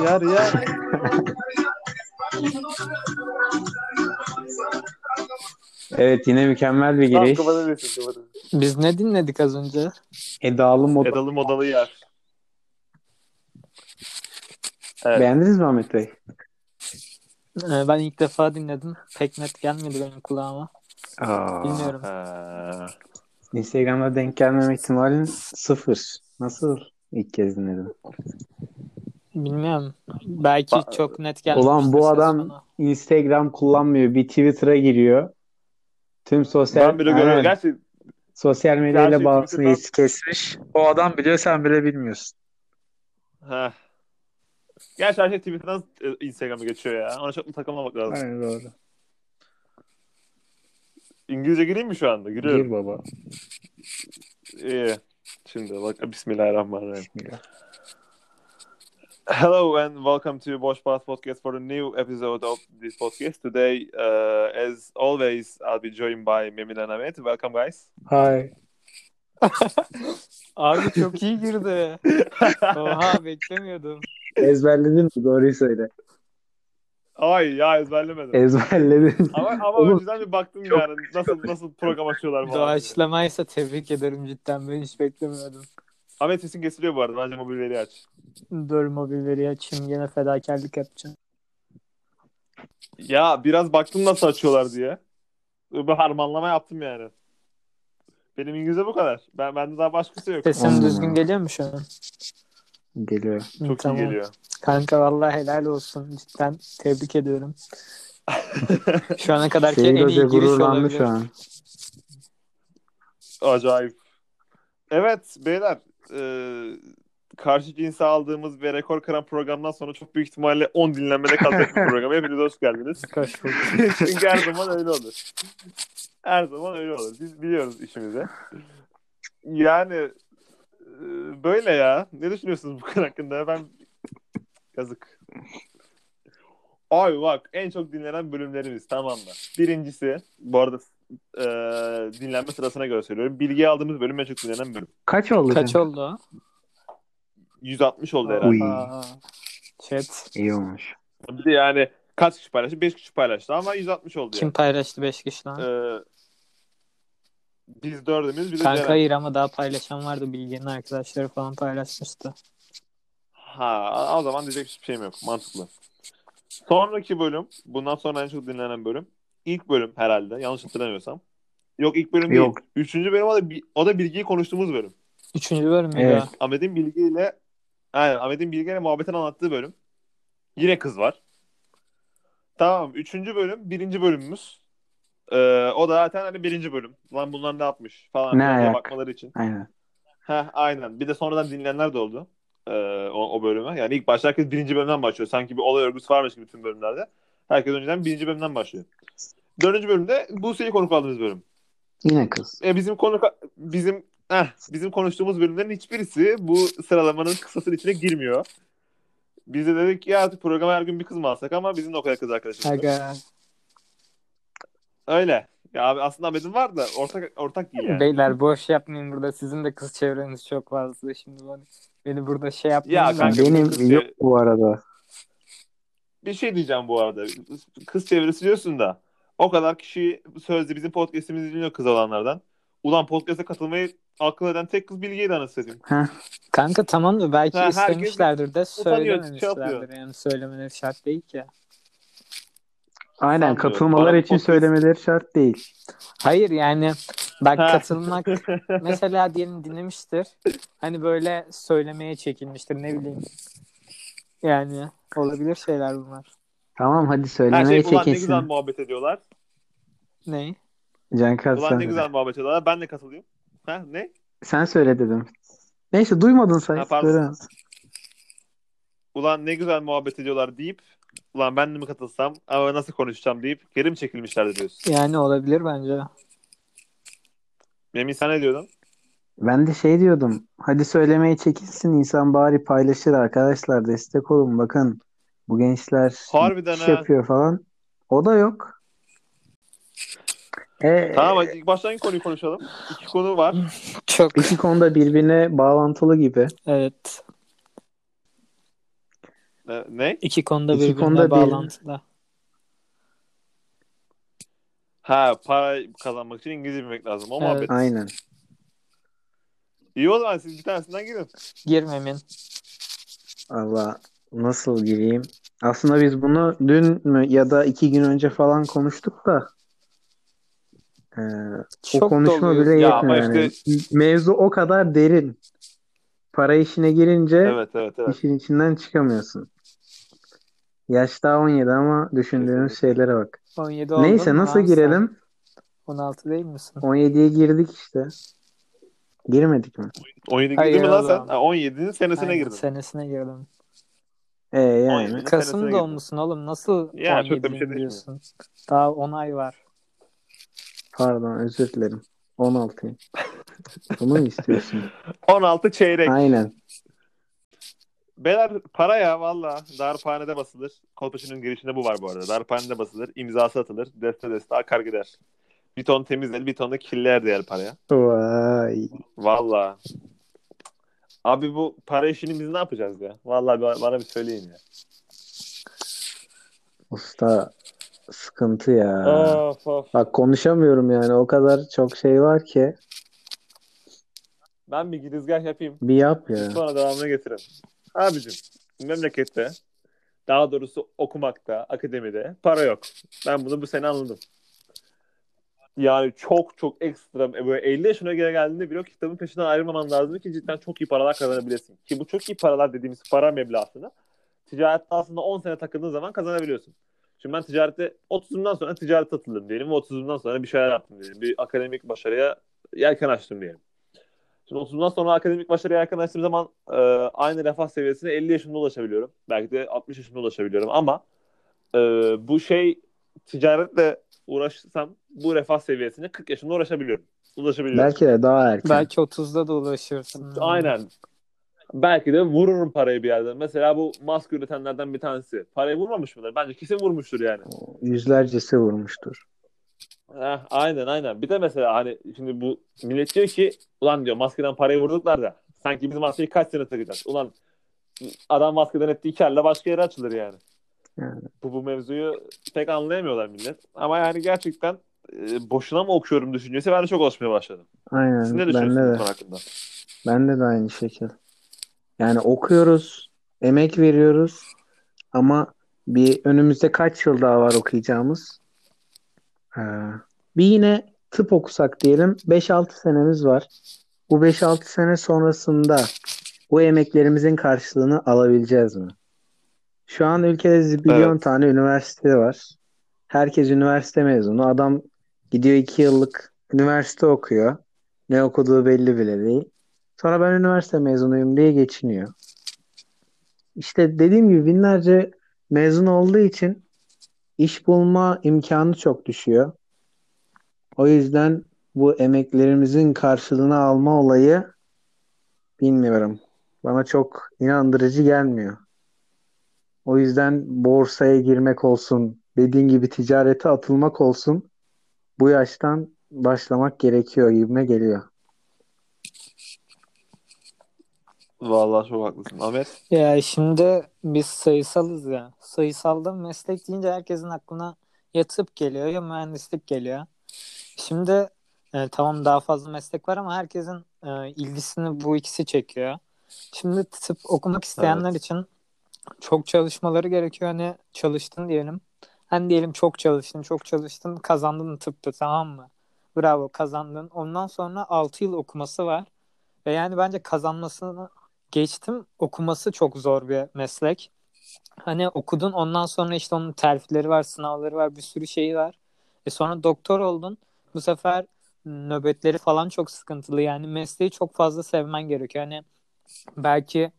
yeah, yeah. Evet yine mükemmel bir Tamam giriş. kapatabilirsin kapatabilirsin. Biz ne dinledik az önce? Edalı mod. Edalı modalı yer. Evet. Beğendiniz mi Ahmet Bey? Ee, ben ilk defa dinledim. Pek net gelmedi benim kulağıma. Aa, Bilmiyorum. Ha. Instagram'da denk gelmeme ihtimalin sıfır. Nasıl ilk kez dinledim? Bilmiyorum. Belki Ba- çok net gelmedi. Ulan bu adam Instagram kullanmıyor. Bir Twitter'a giriyor. Tüm sosyal Ben bile görüyorum. Gerçi sosyal medyayla bağlantısını Twitter'dan- kesmiş. O adam biliyor sen bile bilmiyorsun. ha. Gerçi her şey Twitter'dan e, Instagram'a geçiyor ya. Ona çok mu takılmamak lazım. Aynen doğru. İngilizce gireyim mi şu anda? Giriyorum. Gir baba. İyi. Şimdi bak Bismillahirrahmanirrahim. Bismillah. Hello and welcome to Bosch Pass Podcast for a new episode of this podcast. Today, uh, as always, I'll be joined by Memin and Ahmet. Welcome, guys. Hi. Abi çok iyi girdi. Oha beklemiyordum. Ezberledin mi? Doğruyu söyle. Ay ya ezberlemedim. Ezberledin. ama ama Oğlum, önceden bir baktım çok- yani nasıl nasıl program açıyorlar falan. Doğaçlamaysa tebrik ederim cidden. Ben hiç beklemiyordum. Ahmet sesin kesiliyor bu arada. Bence mobil veri aç. Dur mobil veri açayım. Yine fedakarlık yapacağım. Ya biraz baktım nasıl açıyorlar diye. Bir harmanlama yaptım yani. Benim İngilizce bu kadar. Ben bende daha başkası yok. Sesim düzgün geliyor mu şu an? Geliyor. Çok Tamam. iyi geliyor. Kanka vallahi helal olsun. Cidden tebrik ediyorum. Şu ana kadarki en Şeylo iyi giriş olabilir. şu an. Acayip. Evet beyler. E, karşı cinse aldığımız ve rekor kıran programdan sonra çok büyük ihtimalle 10 dinlenmede kalacak bir programa. Hepiniz hoş geldiniz. Çünkü her zaman öyle olur. Her zaman öyle olur. Biz biliyoruz işimizi. Yani e, böyle ya. Ne düşünüyorsunuz bu konu hakkında? Ben yazık. Ay bak en çok dinlenen bölümlerimiz tamam mı? Birincisi bu arada e, dinlenme sırasına göre söylüyorum. Bilgi aldığımız bölüm en çok dinlenen bölüm. Kaç oldu? Kaç canım? oldu? 160 oldu herhalde. Uy. Aa, Chat. İyi olmuş. Bir de yani kaç kişi paylaştı? 5 kişi paylaştı ama 160 oldu Kim paylaştı 5 kişi lan? yani. E, biz dördümüz bir de Kanka Ceren. hayır ama daha paylaşan vardı. Bilge'nin arkadaşları falan paylaşmıştı. Ha, o zaman diyecek hiçbir şeyim yok. Mantıklı. Sonraki bölüm, bundan sonra en çok dinlenen bölüm. İlk bölüm herhalde, yanlış hatırlamıyorsam. Yok ilk bölüm değil. Yok. Üçüncü bölüm o da, o da bilgiyi konuştuğumuz bölüm. Üçüncü bölüm müydü? Evet. Ahmet'in bilgiyle aynen Ahmet'in bilgiyle muhabbetin anlattığı bölüm. Yine kız var. Tamam. Üçüncü bölüm, birinci bölümümüz. Ee, o da zaten hani birinci bölüm. Lan bunlar ne yapmış falan Ne diye ayak? bakmaları için. Aynen. Heh, aynen. Bir de sonradan dinleyenler de oldu. Ee, o, o bölüme. Yani ilk başta herkes birinci bölümden başlıyor. Sanki bir olay örgüsü varmış gibi bütün bölümlerde. Herkes önceden birinci bölümden başlıyor. Dördüncü bölümde Buse'yi konuk aldığımız bölüm. Yine kız. E, bizim konuk bizim eh, bizim konuştuğumuz bölümlerin hiçbirisi bu sıralamanın kısasının içine girmiyor. Biz de dedik ki ya artık programa her gün bir kız mı alsak ama bizim de o kadar kız arkadaşımız. Aga. Öyle. Ya abi aslında Ahmet'in var da ortak ortak değil yani. Beyler boş yapmayın burada. Sizin de kız çevreniz çok fazla. Şimdi beni, beni burada şey yapmayın. Ya kanka, Benim kız yok bu arada. Bir şey diyeceğim bu arada. Kız çevresi diyorsun da o kadar kişi sözde bizim podcast'imizi dinliyor kız olanlardan. Ulan podcast'a katılmayı akıl eden tek kız Bilge'ydi anasını satayım. Kanka tamam da belki Ha, istemişlerdir de şey söylememişlerdir. yani söylemeleri şart değil ki. Aynen Sanmıyorum. katılmaları Bana için podcast- söylemeleri şart değil. Hayır yani bak Ha. katılmak mesela diyelim dinlemiştir. Hani böyle söylemeye çekinmiştir ne bileyim. Yani olabilir şeyler bunlar. Tamam hadi Her söylemeye şey ulan ne çekinsin. güzel muhabbet ediyorlar. Ne? Can Ulan sen, ne güzel muhabbet ediyorlar. Ben de katılayım. Ha ne? sen söyle dedim. Neyse duymadın sen. Ha, pardon. Söyle. Ulan ne güzel muhabbet ediyorlar deyip ulan ben de mi katılsam ama nasıl konuşacağım deyip geri mi çekilmişlerdi diyorsun. Yani olabilir bence. Memin sen ne diyordun? Ben de şey diyordum. hadi söylemeye çekinsin insan bari paylaşır arkadaşlar destek olun bakın bu gençler Harbiden iş ha. yapıyor falan. O da yok. E, Tamam hadi ilk baştan konuyu konuşalım. İki konu var. Çok iki konuda birbirine bağlantılı gibi. evet. Ee, ne? İki konuda İki birbirine konuda bir- bağlantılı. Ha para kazanmak için İngilizce bilmek lazım. O Evet. muhabbet. Aynen. İyi o zaman siz bir tanesinden girin. Girmemin. Allah nasıl gireyim? Aslında biz bunu dün mü ya da iki gün önce falan konuştuk da e, o Çok konuşma doluyuz. bile Ya yetmiyor yani. Mevzu o kadar derin. Para işine girince Evet evet evet. işin içinden çıkamıyorsun. Yaş daha 17 ama düşündüğümüz Kesinlikle. şeylere bak. 17 oldun Neyse nasıl sen? girelim? 16 değil misin? 17'ye girdik işte. Girmedik mi? 17 Hayır girdin mi lan sen? Ha, 17'nin senesine Aynen, girdin. Senesine girdim. E yani. 17. senesine Kasım doğumlusun oğlum. Nasıl Ya, çok da 17 bir şey diyorsun? Daha 10 ay var. Pardon özür dilerim. 16'yım. Bunu mu istiyorsun? 16 çeyrek. Aynen. Beyler para ya valla. Darphanede basılır. Kolpaçının girişinde bu var bu arada. Darphanede basılır. imzası atılır. Deste deste akar gider. Bir ton temizler, bir ton da kirler diğer paraya. Vay. Valla. Abi bu para işini biz ne yapacağız ya? Valla bana bir söyleyin ya. Usta sıkıntı ya. Of of. Bak konuşamıyorum yani. O kadar çok şey var ki. Ben bir girizgah yapayım. Bir yap ya. Sonra devamını getirin. Abicim memlekette daha doğrusu okumakta, akademide para yok. Ben bunu bu sene anladım. Yani çok çok ekstra böyle 50 yaşına göre geldiğinde o kitabın peşinden ayrılmaman lazım ki cidden çok iyi paralar kazanabilesin. Ki bu çok iyi paralar dediğimiz para meblağını ticarette aslında 10 sene takıldığın zaman kazanabiliyorsun. Şimdi ben ticarette 30'umdan sonra ticarete atıldım diyelim ve 30'umdan sonra bir şeyler yaptım diyelim. Bir akademik başarıya yelken açtım diyelim. Şimdi 30'dan sonra akademik başarıya yelken açtığım zaman e, aynı refah seviyesine 50 yaşında ulaşabiliyorum. Belki de 60 yaşında ulaşabiliyorum ama e, bu şey ticaretle uğraşsam bu refah seviyesine 40 yaşında ulaşabiliyorum. Ulaşabiliyorum. Belki de daha erken. Belki 30'da da ulaşırsın. Aynen. Belki de vururum parayı bir yerden. Mesela bu maske üretenlerden bir tanesi. Parayı vurmamış mıdır? Bence kesin vurmuştur yani. Yüzlercesi vurmuştur. Heh, aynen aynen. Bir de mesela hani şimdi bu millet diyor ki ulan diyor maskeden parayı vurduklar da sanki biz maskeyi kaç sene takacağız? Ulan adam maskeden ettiği karla başka yere açılır yani. Yani. Bu, bu mevzuyu pek anlayamıyorlar millet. Ama yani gerçekten e, boşuna mı okuyorum düşüncesi ben de çok oluşmaya başladım. Aynen. Siz ne düşünüyorsunuz bu de. hakkında? Bende de aynı şekil. Yani okuyoruz, emek veriyoruz ama bir önümüzde kaç yıl daha var okuyacağımız? Ee, bir yine tıp okusak diyelim 5-6 senemiz var. Bu 5-6 sene sonrasında bu emeklerimizin karşılığını alabileceğiz mi? Şu an ülkede zibilyon Evet. tane üniversite var. Herkes üniversite mezunu. Adam gidiyor 2 yıllık üniversite okuyor. Ne okuduğu belli bile değil. Sonra ben üniversite mezunuyum diye geçiniyor. İşte dediğim gibi binlerce mezun olduğu için iş bulma imkanı çok düşüyor. O yüzden bu emeklerimizin karşılığını alma olayı bilmiyorum. Bana çok inandırıcı gelmiyor. O yüzden borsaya girmek olsun, dediğin gibi ticarete atılmak olsun bu yaştan başlamak gerekiyor gibime geliyor. Vallahi çok haklısın. Ahmet? Ya şimdi biz sayısalız ya. Sayısalda meslek deyince herkesin aklına ya tıp geliyor ya mühendislik geliyor. Şimdi e, tamam daha fazla meslek var ama herkesin e, ilgisini bu ikisi çekiyor. Şimdi tıp okumak isteyenler için çok çalışmaları gerekiyor. Hani çalıştın diyelim. Hani diyelim çok çalıştın, çok çalıştın, kazandın tıpta tamam mı? Bravo kazandın. Ondan sonra 6 yıl okuması var. Ve yani bence kazanmasını geçtim. Okuması çok zor bir meslek. Hani okudun ondan sonra işte onun terfleri var, sınavları var, bir sürü şeyi var. E sonra doktor oldun. Bu sefer nöbetleri falan çok sıkıntılı. Yani mesleği çok fazla sevmen gerekiyor. Hani belki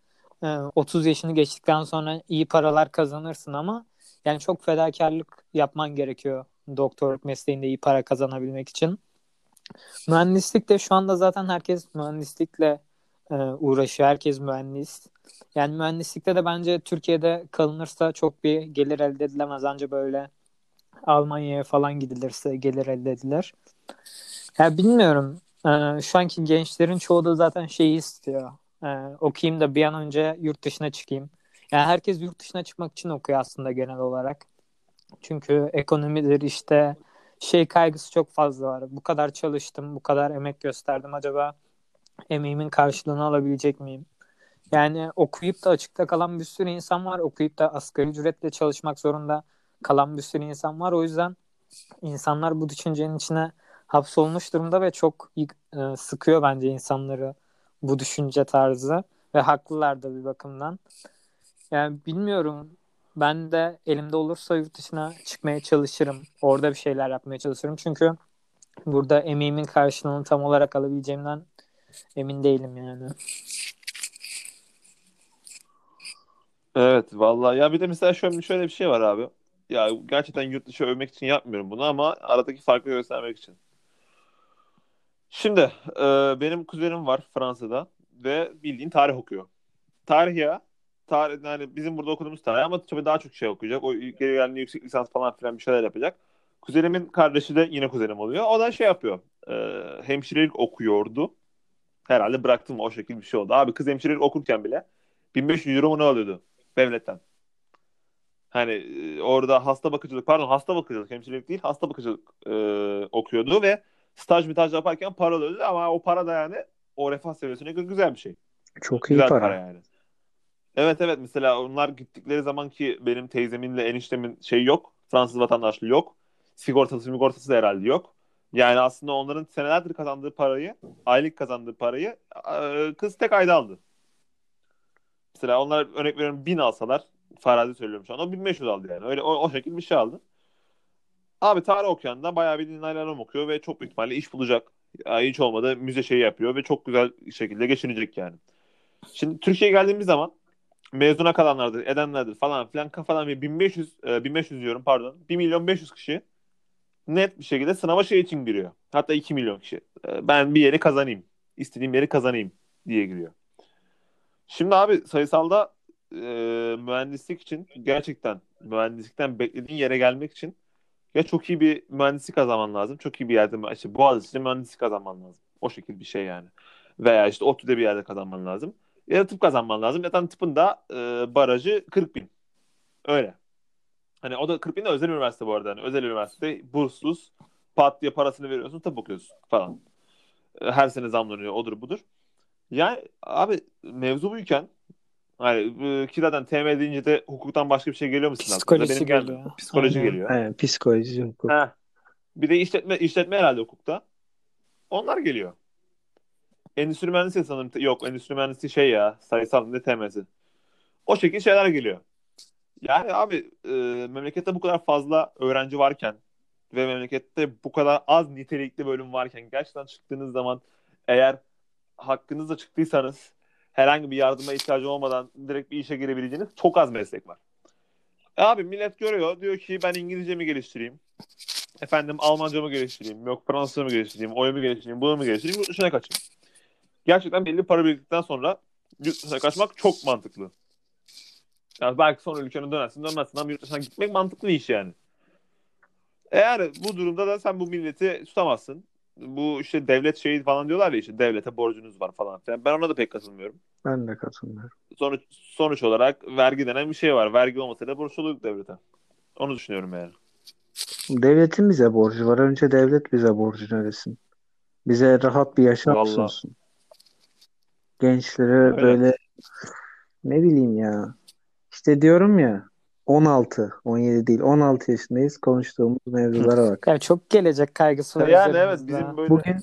30 yaşını geçtikten sonra iyi paralar kazanırsın ama yani çok fedakarlık yapman gerekiyor doktorluk mesleğinde iyi para kazanabilmek için. Mühendislik de şu anda zaten herkes mühendislikle e, uğraşıyor. Herkes mühendis. Yani mühendislikte de bence Türkiye'de kalınırsa çok bir gelir elde edilemez. Anca böyle Almanya'ya falan gidilirse gelir elde edilir. Ya bilmiyorum. Ee, şu anki gençlerin çoğu da zaten şeyi istiyor. Ee, okuyayım da bir an önce yurt dışına çıkayım. Yani herkes yurt dışına çıkmak için okuyor aslında genel olarak. Çünkü ekonomidir işte şey kaygısı çok fazla var. Bu kadar çalıştım, bu kadar emek gösterdim. Acaba emeğimin karşılığını alabilecek miyim? Yani okuyup da açıkta kalan bir sürü insan var. Okuyup da asgari ücretle çalışmak zorunda kalan bir sürü insan var. O yüzden insanlar bu düşüncenin içine hapsolmuş durumda ve çok e, sıkıyor bence insanları bu düşünce tarzı ve haklılar da bir bakımdan. Yani bilmiyorum ben de elimde olursa yurt dışına çıkmaya çalışırım. Orada bir şeyler yapmaya çalışırım. Çünkü burada emeğimin karşılığını tam olarak alabileceğimden emin değilim yani. Evet vallahi ya bir de mesela şöyle, şöyle bir şey var abi. Ya gerçekten yurt dışı övmek için yapmıyorum bunu ama aradaki farkı göstermek için. Şimdi e, benim kuzenim var Fransa'da ve bildiğin tarih okuyor. Tarih ya. Tarih, yani bizim burada okuduğumuz tarih ama tabii daha çok şey okuyacak. O geri geldiğinde yüksek lisans falan filan bir şeyler yapacak. Kuzenimin kardeşi de yine kuzenim oluyor. O da şey yapıyor. E, hemşirelik okuyordu. Herhalde bıraktım o şekilde bir şey oldu. Abi kız hemşirelik okurken bile 1500 euro mu ne alıyordu devletten? Hani e, orada hasta bakıcılık pardon hasta bakıcılık hemşirelik değil hasta bakıcılık e, okuyordu ve staj mitaj yaparken para alıyordu ama o para da yani o refah seviyesine göre güzel bir şey. Çok iyi güzel para. para yani. Evet evet mesela onlar gittikleri zaman ki benim teyzeminle eniştemin şey yok. Fransız vatandaşlığı yok. Sigortası sigortası da herhalde yok. Yani aslında onların senelerdir kazandığı parayı, aylık kazandığı parayı e, kız tek ayda aldı. Mesela onlar örnek veriyorum 1000 alsalar farazi söylüyorum şu an. O 1500 aldı yani. Öyle o, o şekilde bir şey aldı. Abi tarih okuyan da bayağı bir dinaylarım okuyor ve çok büyük ihtimalle iş bulacak. Yani hiç olmadı müze şeyi yapıyor ve çok güzel şekilde geçinecek yani. Şimdi Türkiye'ye geldiğimiz zaman mezuna kalanlardır, edenlerdir falan filan kafadan bir 1500 e, 1500 diyorum pardon. 1 milyon 500 kişi net bir şekilde sınava şey için giriyor. Hatta 2 milyon kişi. E, ben bir yeri kazanayım. istediğim yeri kazanayım diye giriyor. Şimdi abi sayısalda e, mühendislik için gerçekten mühendislikten beklediğin yere gelmek için ya çok iyi bir mühendislik kazanman lazım. Çok iyi bir yerde işte Boğaziçi'nde mühendislik kazanman lazım. O şekilde bir şey yani. Veya işte ODTÜ'de bir yerde kazanman lazım. Ya da tıp kazanman lazım. Ya da tıpın da e, barajı 40 bin. Öyle. Hani o da 40 bin de özel üniversite bu arada. Yani özel üniversite burssuz pat diye parasını veriyorsun tıp okuyorsun falan. E, her sene zamlanıyor odur budur. Yani abi mevzu buyken hani ki zaten TM deyince de hukuktan başka bir şey geliyor musun? Psikoloji Benim geliyor. Geldi. Psikoloji Aynen. geliyor. Aynen, psikoloji hukuk. Heh. Bir de işletme işletme herhalde hukukta. Onlar geliyor. Endüstri mühendisliği sanırım. Yok endüstri mühendisliği şey ya. Sayısal ne TM'si. O şekilde şeyler geliyor. Yani abi e, memlekette bu kadar fazla öğrenci varken ve memlekette bu kadar az nitelikli bölüm varken gerçekten çıktığınız zaman eğer hakkınızda çıktıysanız herhangi bir yardıma ihtiyacı olmadan direkt bir işe girebileceğiniz çok az meslek var. E abi millet görüyor diyor ki ben İngilizcemi geliştireyim. Efendim Almancamı geliştireyim. Yok Fransızcamı geliştireyim. Oyumu geliştireyim. Bunu mu geliştireyim? Yurt dışına kaçayım. Gerçekten belli para biriktikten sonra yurt dışına kaçmak çok mantıklı. Yani belki sonra ülkene dönersin dönmezsin ama yurt dışına gitmek mantıklı bir iş yani. Eğer bu durumda da sen bu milleti tutamazsın bu işte devlet şeyi falan diyorlar ya işte devlete borcunuz var falan filan. Ben ona da pek katılmıyorum. Ben de katılmıyorum. Sonuç, sonuç olarak vergi denen bir şey var. Vergi olmasa da borçluluk devlete. Onu düşünüyorum yani. Devletin bize borcu var. Önce devlet bize borcunu ödesin. Bize rahat bir yaşam Vallahi. sunsun. Gençlere Öyle. böyle ne bileyim ya. İşte diyorum ya 16, 17 değil 16 yaşındayız. Konuştuğumuz mevzulara bak. Ya çok gelecek kaygısı var. Yani evet bizim böyle bugün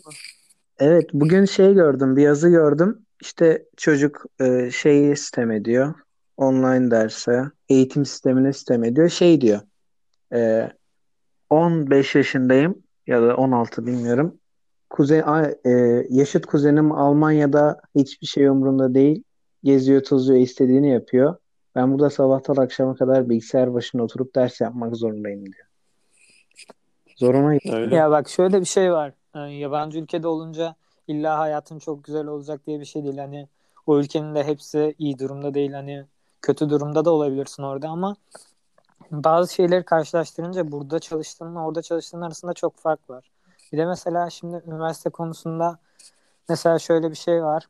Evet, bugün şey gördüm, bir yazı gördüm. İşte çocuk e, şeyi sistem ediyor. Online derse, eğitim sistemine sistem ediyor. Şey diyor. E, 15 yaşındayım ya da 16 bilmiyorum. Kuzen, e, yaşıt kuzenim Almanya'da hiçbir şey umurunda değil. Geziyor, tozuyor, istediğini yapıyor. Ben burada sabahtan akşama kadar bilgisayar başına oturup ders yapmak zorundayım diyor. Zoruna gidiyor. Ya bak şöyle bir şey var. Yani yabancı ülkede olunca illa hayatın çok güzel olacak diye bir şey değil. Hani o ülkenin de hepsi iyi durumda değil. Hani kötü durumda da olabilirsin orada ama bazı şeyleri karşılaştırınca burada çalıştığınla orada çalıştığın arasında çok fark var. Bir de mesela şimdi üniversite konusunda mesela şöyle bir şey var.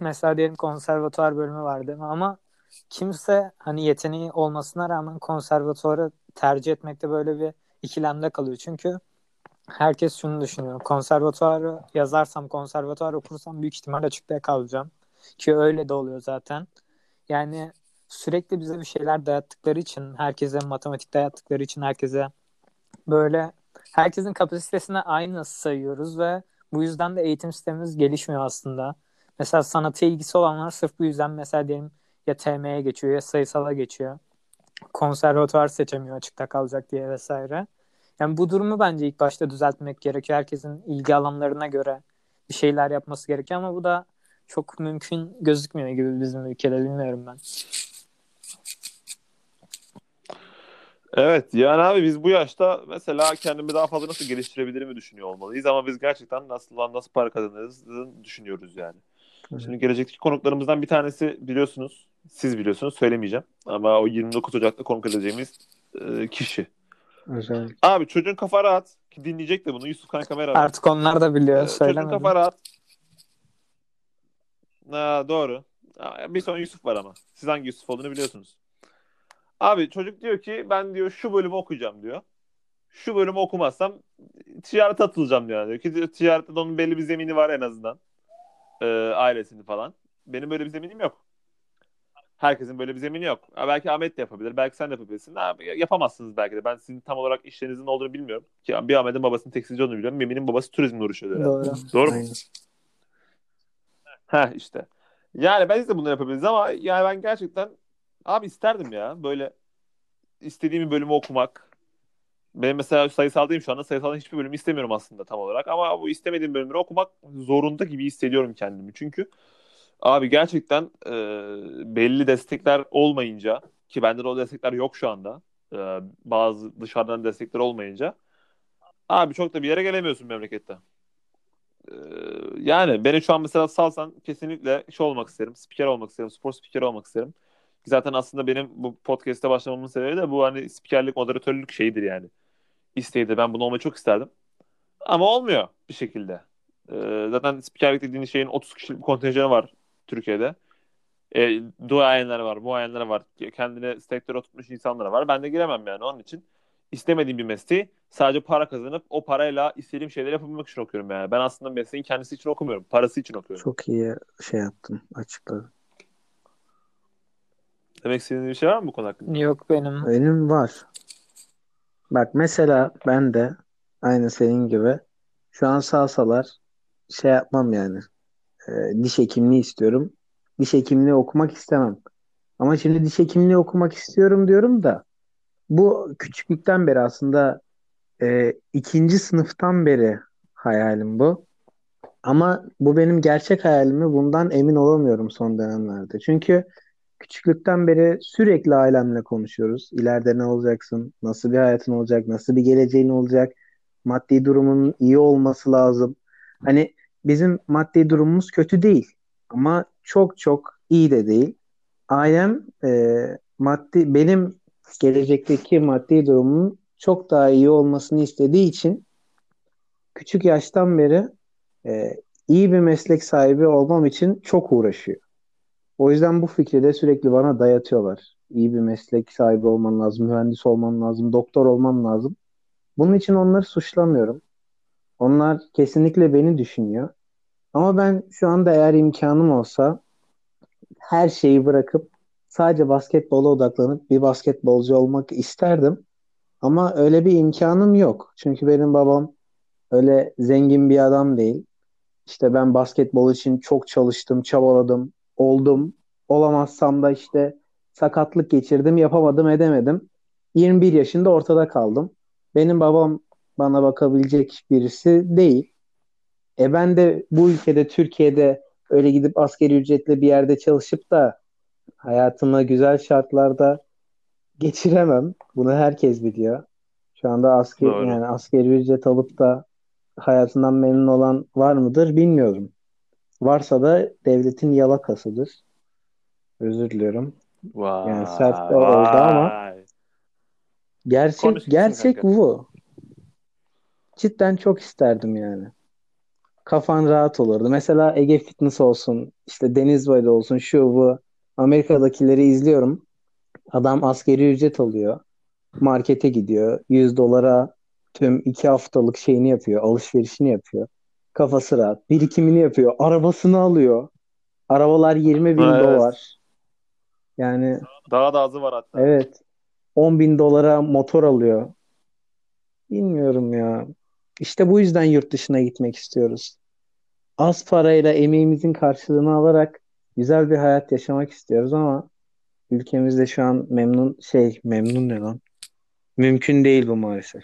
Mesela diyelim konservatuar bölümü vardı ama kimse hani yeteneği olmasına rağmen konservatuarı tercih etmekte böyle bir ikilemde kalıyor. Çünkü herkes şunu düşünüyor. Konservatuarı yazarsam, konservatuar okursam büyük ihtimalle açıkta kalacağım. Ki öyle de oluyor zaten. Yani sürekli bize bir şeyler dayattıkları için, herkese matematik dayattıkları için herkese böyle herkesin kapasitesine aynı sayıyoruz ve bu yüzden de eğitim sistemimiz gelişmiyor aslında. Mesela sanata ilgisi olanlar sırf bu yüzden mesela diyelim ya TM'ye geçiyor ya sayısala geçiyor. Konservatuvar seçemiyor açıkta kalacak diye vesaire. Yani bu durumu bence ilk başta düzeltmek gerekiyor. Herkesin ilgi alanlarına göre bir şeyler yapması gerekiyor ama bu da çok mümkün gözükmüyor gibi bizim ülkede bilmiyorum ben. Evet yani abi biz bu yaşta mesela kendimi daha fazla nasıl geliştirebilirimi düşünüyor olmalıyız ama biz gerçekten nasıl nasıl para kazanırız düşünüyoruz yani. Evet. Şimdi gelecekteki konuklarımızdan bir tanesi biliyorsunuz, siz biliyorsunuz söylemeyeceğim ama o 29 Ocak'ta konuk edeceğimiz e, kişi. Özellikle. Abi çocuğun kafa rahat ki dinleyecek de bunu Yusuf kan kamera. Artık onlar da biliyor. Ee, çocuğun kafa rahat. Ha, doğru. Bir son Yusuf var ama. Siz hangi Yusuf olduğunu biliyorsunuz. Abi çocuk diyor ki ben diyor şu bölümü okuyacağım diyor. Şu bölümü okumazsam ticarete atılacağım diyor. diyor ki ticarette onun belli bir zemini var en azından. Ee, ailesini falan. Benim böyle bir zeminim yok. Herkesin böyle bir zemini yok. Ha, belki Ahmet de yapabilir. Belki sen de yapabilirsin. Ha, yapamazsınız belki de. Ben sizin tam olarak işlerinizin ne olduğunu bilmiyorum. Ki bir Ahmet'in babasının tekstilci olduğunu biliyorum. Mimi'nin babası turizmle uğraşıyor. Doğru. Doğru mu? Ha işte. Yani ben de bunu yapabiliriz ama yani ben gerçekten abi isterdim ya böyle istediğim bir bölümü okumak. Ben mesela sayısaldayım şu anda. Sayısaldan hiçbir bölümü istemiyorum aslında tam olarak. Ama bu istemediğim bölümleri okumak zorunda gibi hissediyorum kendimi. Çünkü abi gerçekten e, belli destekler olmayınca ki bende de o destekler yok şu anda. E, bazı dışarıdan destekler olmayınca abi çok da bir yere gelemiyorsun memlekette. E, yani beni şu an mesela salsan kesinlikle şey olmak isterim. Spiker olmak isterim. Spor spikeri olmak isterim. Zaten aslında benim bu podcast'te başlamamın sebebi de bu hani spikerlik, moderatörlük şeyidir yani. İsteğidir. Ben bunu olmayı çok isterdim. Ama olmuyor bir şekilde. Ee, zaten spikerlik dediğiniz şeyin 30 kişilik bir kontenjanı var Türkiye'de. E, duayenler var, muayenler var. Kendine sektör oturtmuş insanlar var. Ben de giremem yani onun için. istemediğim bir mesleği sadece para kazanıp o parayla istediğim şeyleri yapabilmek için okuyorum yani. Ben aslında mesleğin kendisi için okumuyorum. Parası için okuyorum. Çok iyi şey yaptın, açıkladın. Demek istediğin bir şey var mı bu konu hakkında? Yok benim. Benim var. Bak mesela ben de aynı senin gibi şu an salsalar şey yapmam yani. E, diş hekimliği istiyorum. Diş hekimliği okumak istemem. Ama şimdi diş hekimliği okumak istiyorum diyorum da bu küçüklükten beri aslında e, ikinci sınıftan beri hayalim bu. Ama bu benim gerçek hayalimi bundan emin olamıyorum son dönemlerde. Çünkü küçüklükten beri sürekli ailemle konuşuyoruz. İleride ne olacaksın? Nasıl bir hayatın olacak? Nasıl bir geleceğin olacak? Maddi durumun iyi olması lazım. Hani bizim maddi durumumuz kötü değil. Ama çok çok iyi de değil. Ailem e, maddi benim gelecekteki maddi durumun çok daha iyi olmasını istediği için küçük yaştan beri e, iyi bir meslek sahibi olmam için çok uğraşıyor. O yüzden bu fikri de sürekli bana dayatıyorlar. İyi bir meslek sahibi olman lazım, mühendis olman lazım, doktor olman lazım. Bunun için onları suçlamıyorum. Onlar kesinlikle beni düşünüyor. Ama ben şu anda eğer imkanım olsa her şeyi bırakıp sadece basketbola odaklanıp bir basketbolcu olmak isterdim. Ama öyle bir imkanım yok. Çünkü benim babam öyle zengin bir adam değil. İşte ben basketbol için çok çalıştım, çabaladım oldum. Olamazsam da işte sakatlık geçirdim, yapamadım, edemedim. 21 yaşında ortada kaldım. Benim babam bana bakabilecek birisi değil. E ben de bu ülkede, Türkiye'de öyle gidip askeri ücretle bir yerde çalışıp da hayatımı güzel şartlarda geçiremem. Bunu herkes biliyor. Şu anda asker yani askeri ücret alıp da hayatından memnun olan var mıdır bilmiyorum. Varsa da devletin yalakasıdır. Özür diliyorum. Vay. Yani sert oldu ama-. Gerçek Konuş gitsin gerçek kanka. bu. Cidden çok isterdim yani. Kafan rahat olurdu. Mesela Ege Fitness olsun, işte Denizbay'da olsun, şu bu. Amerika'dakileri izliyorum. Adam askeri ücret alıyor. Markete gidiyor. 100 dolara tüm iki haftalık şeyini yapıyor. Alışverişini yapıyor. Kafası rahat. Birikimini yapıyor. Arabasını alıyor. Arabalar 20 bin Evet. dolar. Yani Daha da azı var hatta. Evet. 10 bin dolara motor alıyor. Bilmiyorum ya. İşte bu yüzden yurt dışına gitmek istiyoruz. Az parayla emeğimizin karşılığını alarak güzel bir hayat yaşamak istiyoruz ama ülkemizde şu an memnun şey memnun ne lan? Mümkün değil bu maalesef.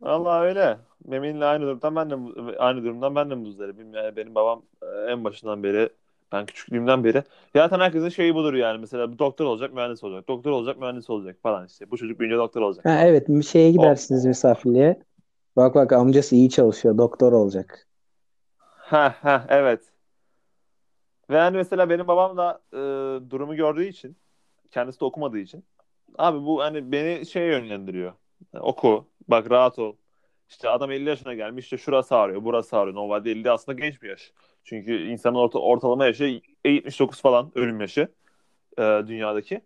Vallahi öyle. Memin'le aynı durumdan ben de aynı durumdan ben de muzdaribim. Yani benim babam e, en başından beri ben küçüklüğümden beri zaten herkesin şeyi budur yani. Mesela doktor olacak, mühendis olacak. Doktor olacak, mühendis olacak falan işte. Bu çocuk büyüyünce doktor olacak. Ha, evet bir şeye gidersiniz misafirliğe. Bak bak amcası iyi çalışıyor. Doktor olacak. Ha ha evet. Ve yani mesela benim babam da e, durumu gördüğü için kendisi de okumadığı için abi bu hani beni şeye yönlendiriyor. Oku. Bak rahat ol. İşte adam 50 yaşına gelmiş işte şurası ağrıyor, burası ağrıyor. Normalde 50 aslında genç bir yaş. Çünkü insanın orta, ortalama yaşı 79 falan ölüm yaşı e, dünyadaki.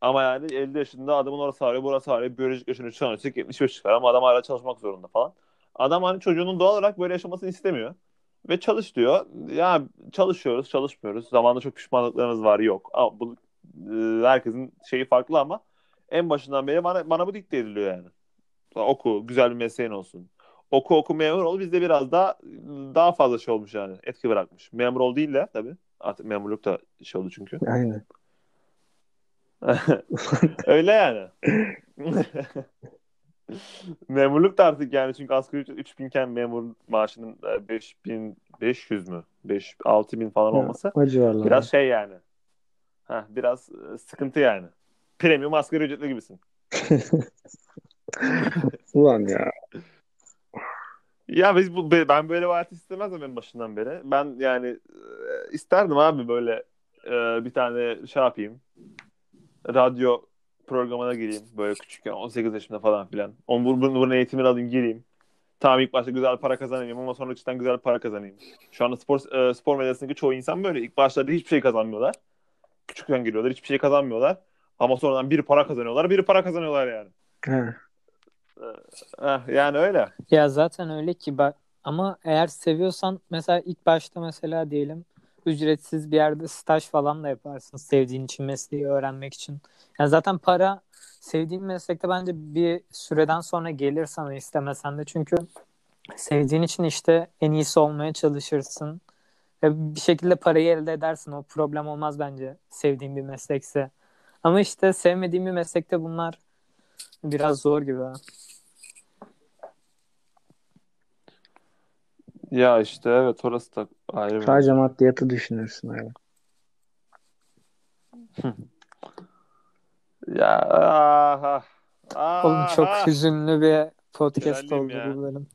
Ama yani 50 yaşında adamın orası ağrıyor, burası ağrıyor. Biyolojik yaşını çıkarırsak 75 çıkar ama adam hala çalışmak zorunda falan. Adam hani çocuğunun doğal olarak böyle yaşamasını istemiyor. Ve çalış diyor. Ya çalışıyoruz, çalışmıyoruz. Zamanında çok pişmanlıklarımız var, yok. Ama bu e, herkesin şeyi farklı ama en başından beri bana bana bu dikte ediliyor yani. Oku, güzel bir mesleğin olsun. Oku oku memur ol. Bizde biraz daha daha fazla şey olmuş yani. Etki bırakmış. Memur ol değil de tabii. Artık memurluk da şey oldu çünkü. Aynen. Öyle yani. Memurluk da artık yani çünkü asgari ücret 3000 iken memur maaşının e, 5500 mü? 5 6000 falan olması civarlarda. biraz şey yani. Heh, biraz e, sıkıntı yani. Premium asgari ücretli gibisin. Ulan ya. Ya biz bu be- ben böyle bir hayat istemezdim en başından beri. Ben yani e, isterdim abi böyle e, bir tane şey yapayım. Radyo programına gireyim böyle küçükken 18 yaşında falan filan. Onun bu- bunun, bunun eğitimini alayım gireyim. Tamam ilk başta güzel para kazanayım ama sonra cidden güzel para kazanayım. Şu anda spor e, spor medyasındaki çoğu insan böyle. İlk başlarda hiçbir şey kazanmıyorlar. Küçükten giriyorlar hiçbir şey kazanmıyorlar. Ama sonradan biri para kazanıyorlar, biri para kazanıyorlar yani. Ha. Heh, yani öyle. Ya zaten öyle ki bak ama eğer seviyorsan mesela ilk başta mesela diyelim ücretsiz bir yerde staj falan da yaparsın sevdiğin için mesleği öğrenmek için. Yani zaten para sevdiğin meslekte bence bir süreden sonra gelir sana istemesen de çünkü sevdiğin için işte en iyisi olmaya çalışırsın ve bir şekilde parayı elde edersin. O problem olmaz bence sevdiğin bir meslekse. Ama işte sevmediğin bir meslekte bunlar biraz zor gibi. ha. Ya işte evet orası da ayrı bir Sadece maddiyatı düşünürsün abi. Ya aha. Aha. Oğlum çok hüzünlü bir podcast Güzelliğim oldu ya. bu bölüm.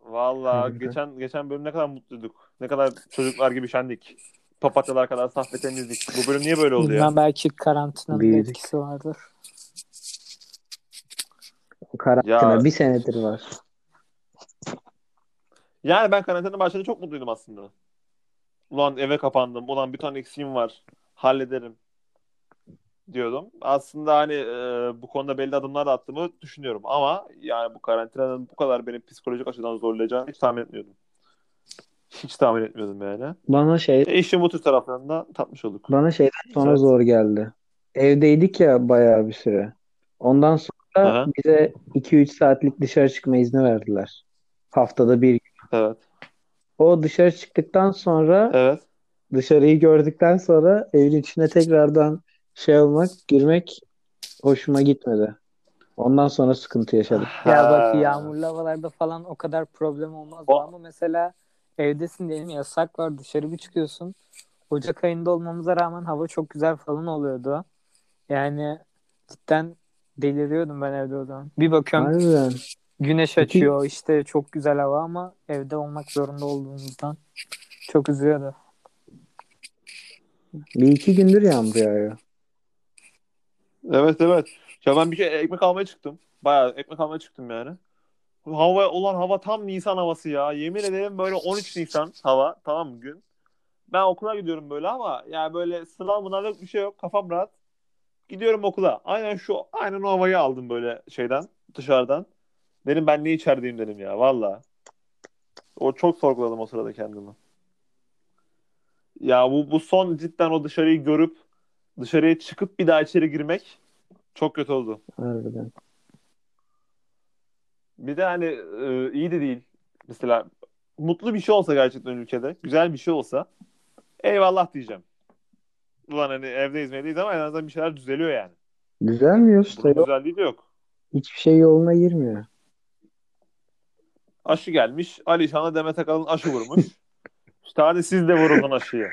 Vallahi Harbiden. geçen geçen bölüm ne kadar mutluyduk. Ne kadar çocuklar gibi şendik. Papatyalar kadar saf ve temizdik. Bu bölüm niye böyle oldu ya? Bilmem belki karantinanın Büyüdük. etkisi vardır. Karantina Ya- bir senedir var. Yani ben karantina başında çok mutluydum aslında. Ulan eve kapandım. Ulan bir tane eksiğim var. Hallederim diyordum. Aslında hani e, bu konuda belli adımlar da attığımı düşünüyorum. Ama yani bu karantinanın bu kadar beni psikolojik açıdan zorlayacağını hiç tahmin etmiyordum. Hiç tahmin etmiyordum yani. Bana şey E işin bu tür taraflarını da tatmış olduk. bana şeyden sonra Evet. zor geldi. Evdeydik ya bayağı bir süre. Ondan sonra Aha. bize 2-3 saatlik dışarı çıkma izni verdiler. Haftada bir gün. Evet. O dışarı çıktıktan sonra Evet. dışarıyı gördükten sonra evin içine tekrardan şey olmak, girmek hoşuma gitmedi. Ondan sonra sıkıntı yaşadım. Ya Ha. bak yağmurlu havalarda falan o kadar problem olmaz O- ama mesela evdesin diyelim yasak var dışarı bir çıkıyorsun. Ocak ayında olmamıza rağmen hava çok güzel falan oluyordu. Yani cidden deliriyordum ben evde o zaman. Bir bakıyorum Harbiden. güneş Peki- açıyor işte çok güzel hava ama evde olmak zorunda olduğumuzdan çok üzüyordu. Bir iki gündür yağmur yağıyor. Evet evet. Ya ben bir kere ekmek almaya çıktım. Bayağı ekmek almaya çıktım yani. Hava olan hava tam Nisan havası ya. Yemin ederim böyle 13 Nisan hava tamam mı gün. Ben okula gidiyorum böyle ama yani böyle sınav mınav yok bir şey yok. Kafam rahat. Gidiyorum okula. Aynen şu aynen o havayı aldım böyle şeyden dışarıdan. Dedim ben ne içerideyim dedim ya valla. O çok sorguladım o sırada kendimi. Ya bu, bu son cidden o dışarıyı görüp dışarıya çıkıp bir daha içeri girmek çok kötü oldu. Harbiden. Bir de hani e, iyi de değil. Mesela mutlu bir şey olsa gerçekten ülkede, güzel bir şey olsa eyvallah diyeceğim. Ulan hani evdeyiz mevdeyiz ama en azından bir şeyler düzeliyor yani. Düzelmiyor usta. Bunun Yok. güzelliği de yok. Hiçbir şey yoluna girmiyor. Aşı gelmiş. Alişan'a Demet Akalın aşı vurmuş. işte hadi siz de vurun aşıyı.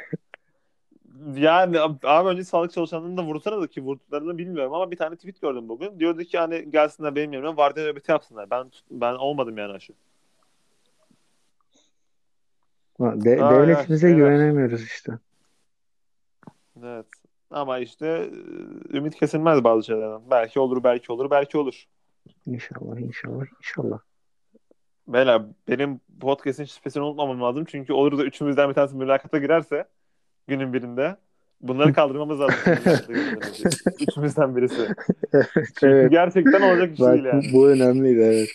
Yani abi önce sağlık çalışanlarını da vursana da ki vurduklarını bilmiyorum ama bir tane tweet gördüm bugün. Diyordu ki hani gelsinler benim yerime vardiya nöbeti yapsınlar. Ben ben olmadım yani aşı. De- devletimize evet. güvenemiyoruz işte. Evet. Ama işte e, ümit kesilmez bazı şeylerden. Belki olur, belki olur, belki olur. İnşallah, inşallah, inşallah. Beyler benim podcast'in şifresini unutmamam lazım. Çünkü olur da üçümüzden bir tanesi mülakata girerse günün birinde bunları kaldırmamız lazım. Üçümüzden birisi. Çünkü Evet. gerçekten olacak iş Bak değil yani. bu önemliydi evet.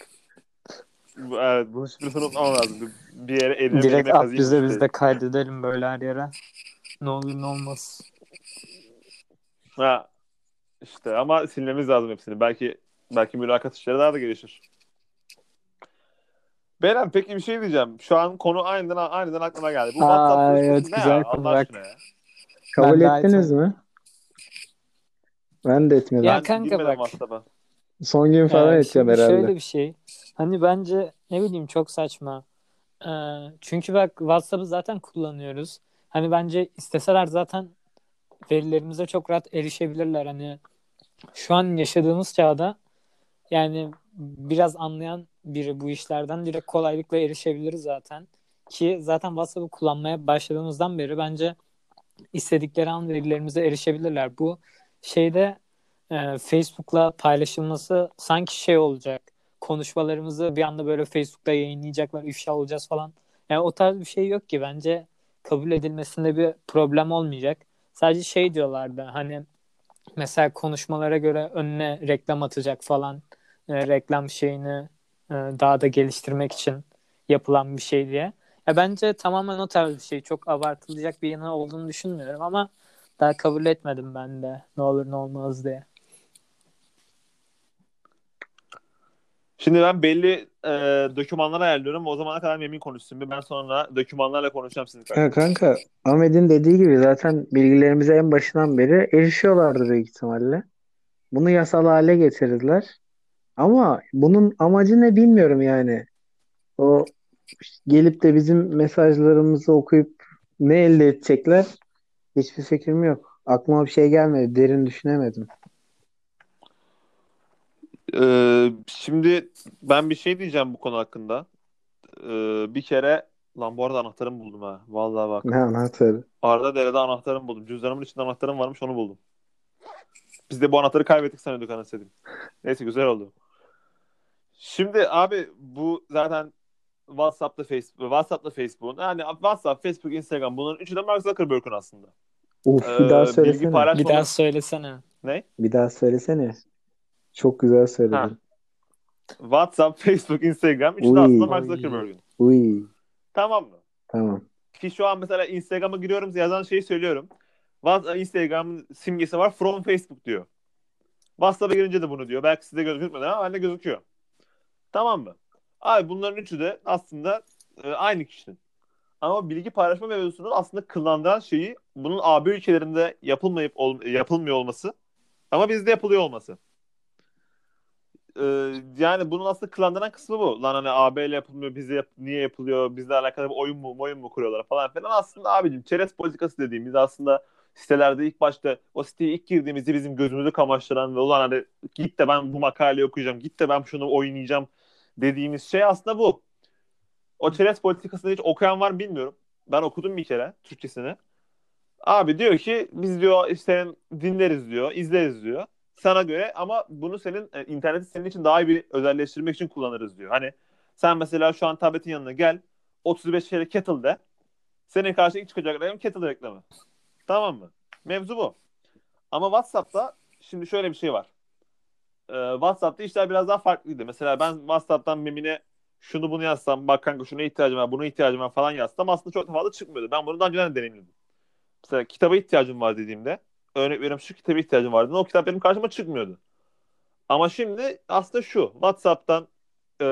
Bu- Evet, bunun şifresini unutmamam lazım. Bir yere elime Direkt elime at bize biz de kaydedelim böyle her yere. Ne olur ne olmaz. Ha. İşte ama silmemiz lazım hepsini. Belki belki mülakat işleri daha da gelişir. Beren peki bir şey diyeceğim. Şu an konu aniden aniden aklıma geldi. Bu Aa, WhatsApp evet, güzel ya? konu, Allah bak. aşkına ya. Kabul Ben ettiniz mi? Ben de etmedim. Ya Ben kanka bak. WhatsApp'a. Son gün falan Ee, edeceğim herhalde. Şöyle bir şey. Hani bence ne bileyim çok saçma. Ee, çünkü bak WhatsApp'ı zaten kullanıyoruz. Hani bence isteseler zaten verilerimize çok rahat erişebilirler. Hani şu an yaşadığımız çağda yani biraz anlayan biri bu işlerden direkt kolaylıkla erişebilir zaten. Ki zaten WhatsApp'ı kullanmaya başladığımızdan beri bence istedikleri an verilerimize erişebilirler. Bu şeyde e, Facebook'la paylaşılması sanki şey olacak. Konuşmalarımızı bir anda böyle Facebook'ta yayınlayacaklar, ifşa olacağız falan. Yani o tarz bir şey yok ki bence kabul edilmesinde bir problem olmayacak. Sadece şey diyorlardı hani mesela konuşmalara göre önüne reklam atacak falan. E, reklam şeyini e, daha da geliştirmek için yapılan bir şey diye. Ya bence tamamen o tarz bir şey. Çok abartılacak bir yanı olduğunu düşünmüyorum ama daha kabul etmedim ben de. Ne olur ne olmaz diye. Şimdi ben belli e, dokümanlar ayarlıyorum. O zamana kadar Memin konuşsun. Ben sonra dokümanlarla konuşacağım sizin Ya karşınızda. kanka Ahmet'in dediği gibi zaten bilgilerimize en başından beri erişiyorlardı büyük ihtimalle. Bunu yasal hale getirdiler. Ama bunun amacı ne bilmiyorum yani. O gelip de bizim mesajlarımızı okuyup ne elde edecekler? Hiçbir fikrim yok. Aklıma bir şey gelmedi. Derin düşünemedim. Ee, şimdi ben bir şey diyeceğim bu konu hakkında. Ee, bir kere lan bu arada anahtarımı buldum ha. Vallahi bak. Ne anahtarı? Arda derede anahtarımı buldum. Cüzdanımın içinde anahtarım varmış onu buldum. Biz de bu anahtarı kaybettik sanıyorduk anasını. Neyse güzel oldu. Şimdi abi bu zaten WhatsApp'ta Facebook, WhatsApp'ta Facebook. Yani WhatsApp, Facebook, Instagram bunların üçü de Mark Zuckerberg'ün aslında. Uf Ee, bir daha söylesene. Bir daha söylesene. Ne? Bir daha söylesene. Çok güzel söyledin. Ha. WhatsApp, Facebook, Instagram üçü de aslında Mark Uy. Zuckerberg'ün. Uy. Tamam mı? Tamam. Ki şu an mesela Instagram'a giriyorum yazan şeyi söylüyorum. WhatsApp Instagram'ın simgesi var from Facebook diyor. WhatsApp'a girince de bunu diyor. Belki size gözükmedi ama bende gözüküyor. Tamam mı? Abi bunların üçü de aslında e, aynı kişinin. Ama bilgi paylaşma mevzusunun aslında kıllandıran şeyi bunun AB ülkelerinde yapılmayıp ol- yapılmıyor olması ama bizde yapılıyor olması. Ee, yani bunun aslında kıllandıran kısmı bu. Lan hani AB ile yapılmıyor, bize yap- niye yapılıyor, bizle alakalı bir oyun mu, oyun mu kuruyorlar falan filan. Aslında abicim çerez politikası dediğimiz aslında sitelerde ilk başta o siteye ilk girdiğimizde bizim gözümüzü kamaştıran ve ulan hani git de ben bu makaleyi okuyacağım, git de ben şunu oynayacağım dediğimiz şey aslında bu. O çerez politikasını hiç okuyan var mı bilmiyorum. Ben okudum bir kere Türkçesini. Abi diyor ki biz diyor işte dinleriz diyor, izleriz diyor. Sana göre ama bunu senin e, interneti senin için daha iyi bir özelleştirmek için kullanırız diyor. Hani sen mesela şu an tabletin yanına gel 35 kere kettle de senin karşına çıkacak reklam kettle reklamı. Tamam mı? Mevzu bu. Ama WhatsApp'ta şimdi şöyle bir şey var. Ee, WhatsApp'ta işler biraz daha farklıydı. Mesela ben WhatsApp'tan memine şunu bunu yazsam, bak kanka şuna ihtiyacım var, buna ihtiyacım var falan yazsam aslında çok fazla çıkmıyordu. Ben bunu daha önceden deneyimledim. Mesela kitaba ihtiyacım var dediğimde, örnek veriyorum şu kitaba ihtiyacım var dediğimde o kitap benim karşıma çıkmıyordu. Ama şimdi aslında şu, WhatsApp'tan e,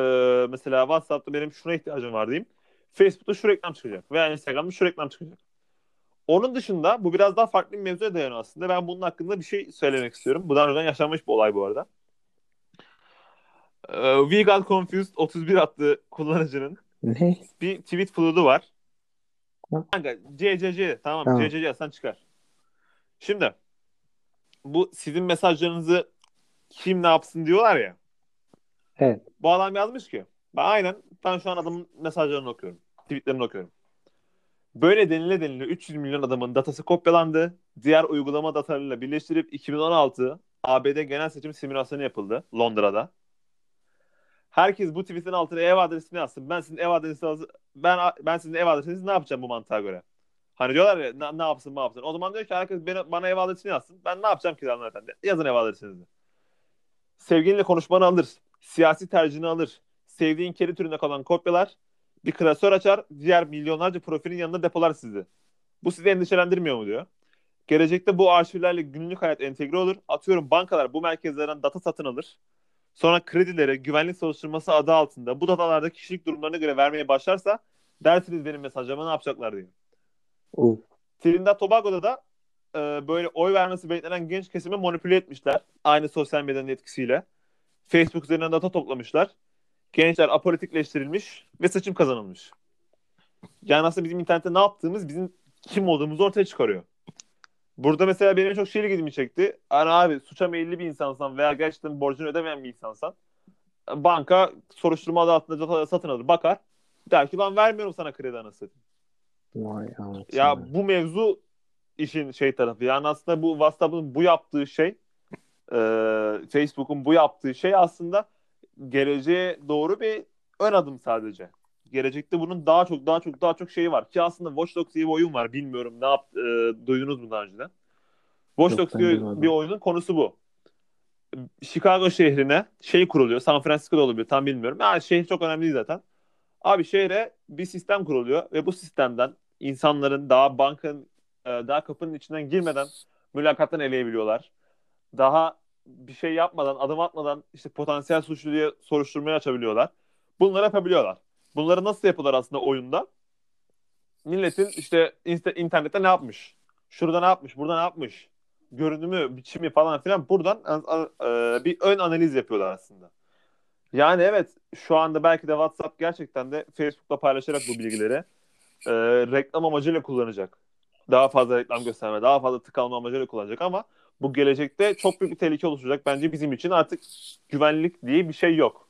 mesela WhatsApp'ta benim şuna ihtiyacım var diyeyim. Facebook'ta şu reklam çıkacak veya Instagram'da şu reklam çıkacak. Onun dışında bu biraz daha farklı bir mevzuya dayanıyor aslında. Ben bunun hakkında bir şey söylemek istiyorum. Bu daha önceden yaşanmış bir olay bu arada. Ee, We Got Confused 31 adlı kullanıcının Ne? bir tweet flood'u var. Kanka CCC tamam, Tamam. CCC yazsan çıkar. Şimdi bu sizin mesajlarınızı kim ne yapsın diyorlar ya. Evet. Bu adam yazmış ki ben aynen ben şu an adamın mesajlarını okuyorum. Tweetlerini okuyorum. Böyle denile denile 300 milyon adamın datası kopyalandı. Diğer uygulama datalarıyla birleştirip 2016 ABD genel seçim simülasyonu yapıldı Londra'da. Herkes bu tweetin altına ev adresini yazsın. Ben sizin ev adresinizi ben ben sizin ev adresinizi ne yapacağım bu mantığa göre? Hani diyorlar ya ne, ne yapsın ne yapsın. O zaman diyor ki herkes bana, bana ev adresini yazsın. Ben ne yapacağım ki efendi? Yazın ev adresinizi. Sevgilinle konuşmanı alır. Siyasi tercihini alır. Sevdiğin kedi türünde kalan kopyalar. Bir klasör açar. Diğer milyonlarca profilin yanında depolar sizi. Bu sizi endişelendirmiyor mu diyor. Gelecekte bu arşivlerle günlük hayat entegre olur. Atıyorum bankalar bu merkezlerden data satın alır. Sonra kredileri güvenlik soruşturması adı altında bu datalarda kişilik durumlarına göre vermeye başlarsa dersiniz benim mesajlarıma ne yapacaklar diyor. Uf. Trinidad Tobago'da da e, böyle oy vermesi beklenen genç kesimi manipüle etmişler. Aynı sosyal medyanın etkisiyle. Facebook üzerinden data toplamışlar. Gençler apolitikleştirilmiş ve seçim kazanılmış. Yani aslında bizim internette ne yaptığımız bizim kim olduğumuzu ortaya çıkarıyor. Burada mesela benim çok şeyle ilgimi çekti. Hani abi suça meyilli bir insansan veya gerçekten borcunu ödemeyen bir insansan banka soruşturma adı altında satın alır bakar. Der ki ben vermiyorum sana kredi anasını. Vay anasını. Ya bu mevzu işin şey tarafı. Yani aslında bu WhatsApp'ın bu yaptığı şey e, Facebook'un bu yaptığı şey aslında geleceğe doğru bir ön adım sadece. Gelecekte bunun daha çok daha çok daha çok şeyi var. Ki aslında Watch Dogs diye bir oyun var. Bilmiyorum ne yap e, duydunuz mu daha önceden? Watch Dogs diye duymadım. bir oyunun konusu bu. Chicago şehrine şey kuruluyor. San Francisco'da olabilir tam bilmiyorum. Yani şehir çok önemli değil zaten. Abi şehre bir sistem kuruluyor ve bu sistemden insanların daha bankanın e, daha kapının içinden girmeden mülakattan eleyebiliyorlar. Daha bir şey yapmadan, adım atmadan işte potansiyel suçlu diye soruşturmayı açabiliyorlar. Bunları yapabiliyorlar. Bunları nasıl yapıyorlar aslında oyunda? Milletin işte internette ne yapmış? Şurada ne yapmış? Burada ne yapmış? Görünümü, biçimi falan filan buradan e, bir ön analiz yapıyorlar aslında. Yani evet şu anda belki de WhatsApp gerçekten de Facebook'ta paylaşarak bu bilgileri e, reklam amacıyla kullanacak. Daha fazla reklam gösterme, daha fazla tıkanma amacıyla kullanacak ama bu gelecekte çok büyük bir tehlike oluşturacak. Bence bizim için artık güvenlik diye bir şey yok.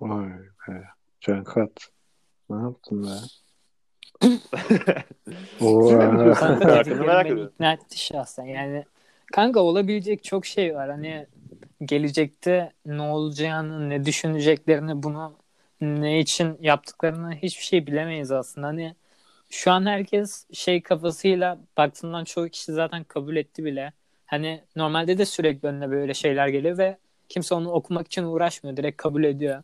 Vay be. Cankat. Ne yaptın be? Merak ediyorum. ikna etti şahsen. Yani kanka olabilecek çok şey var. Hani gelecekte ne olacağını, ne düşüneceklerini, bunu ne için yaptıklarını hiçbir şey bilemeyiz aslında. Hani şu an herkes şey kafasıyla baktığından çoğu kişi zaten kabul etti bile. Hani normalde de sürekli önüne böyle şeyler geliyor ve kimse onu okumak için uğraşmıyor. Direkt kabul ediyor.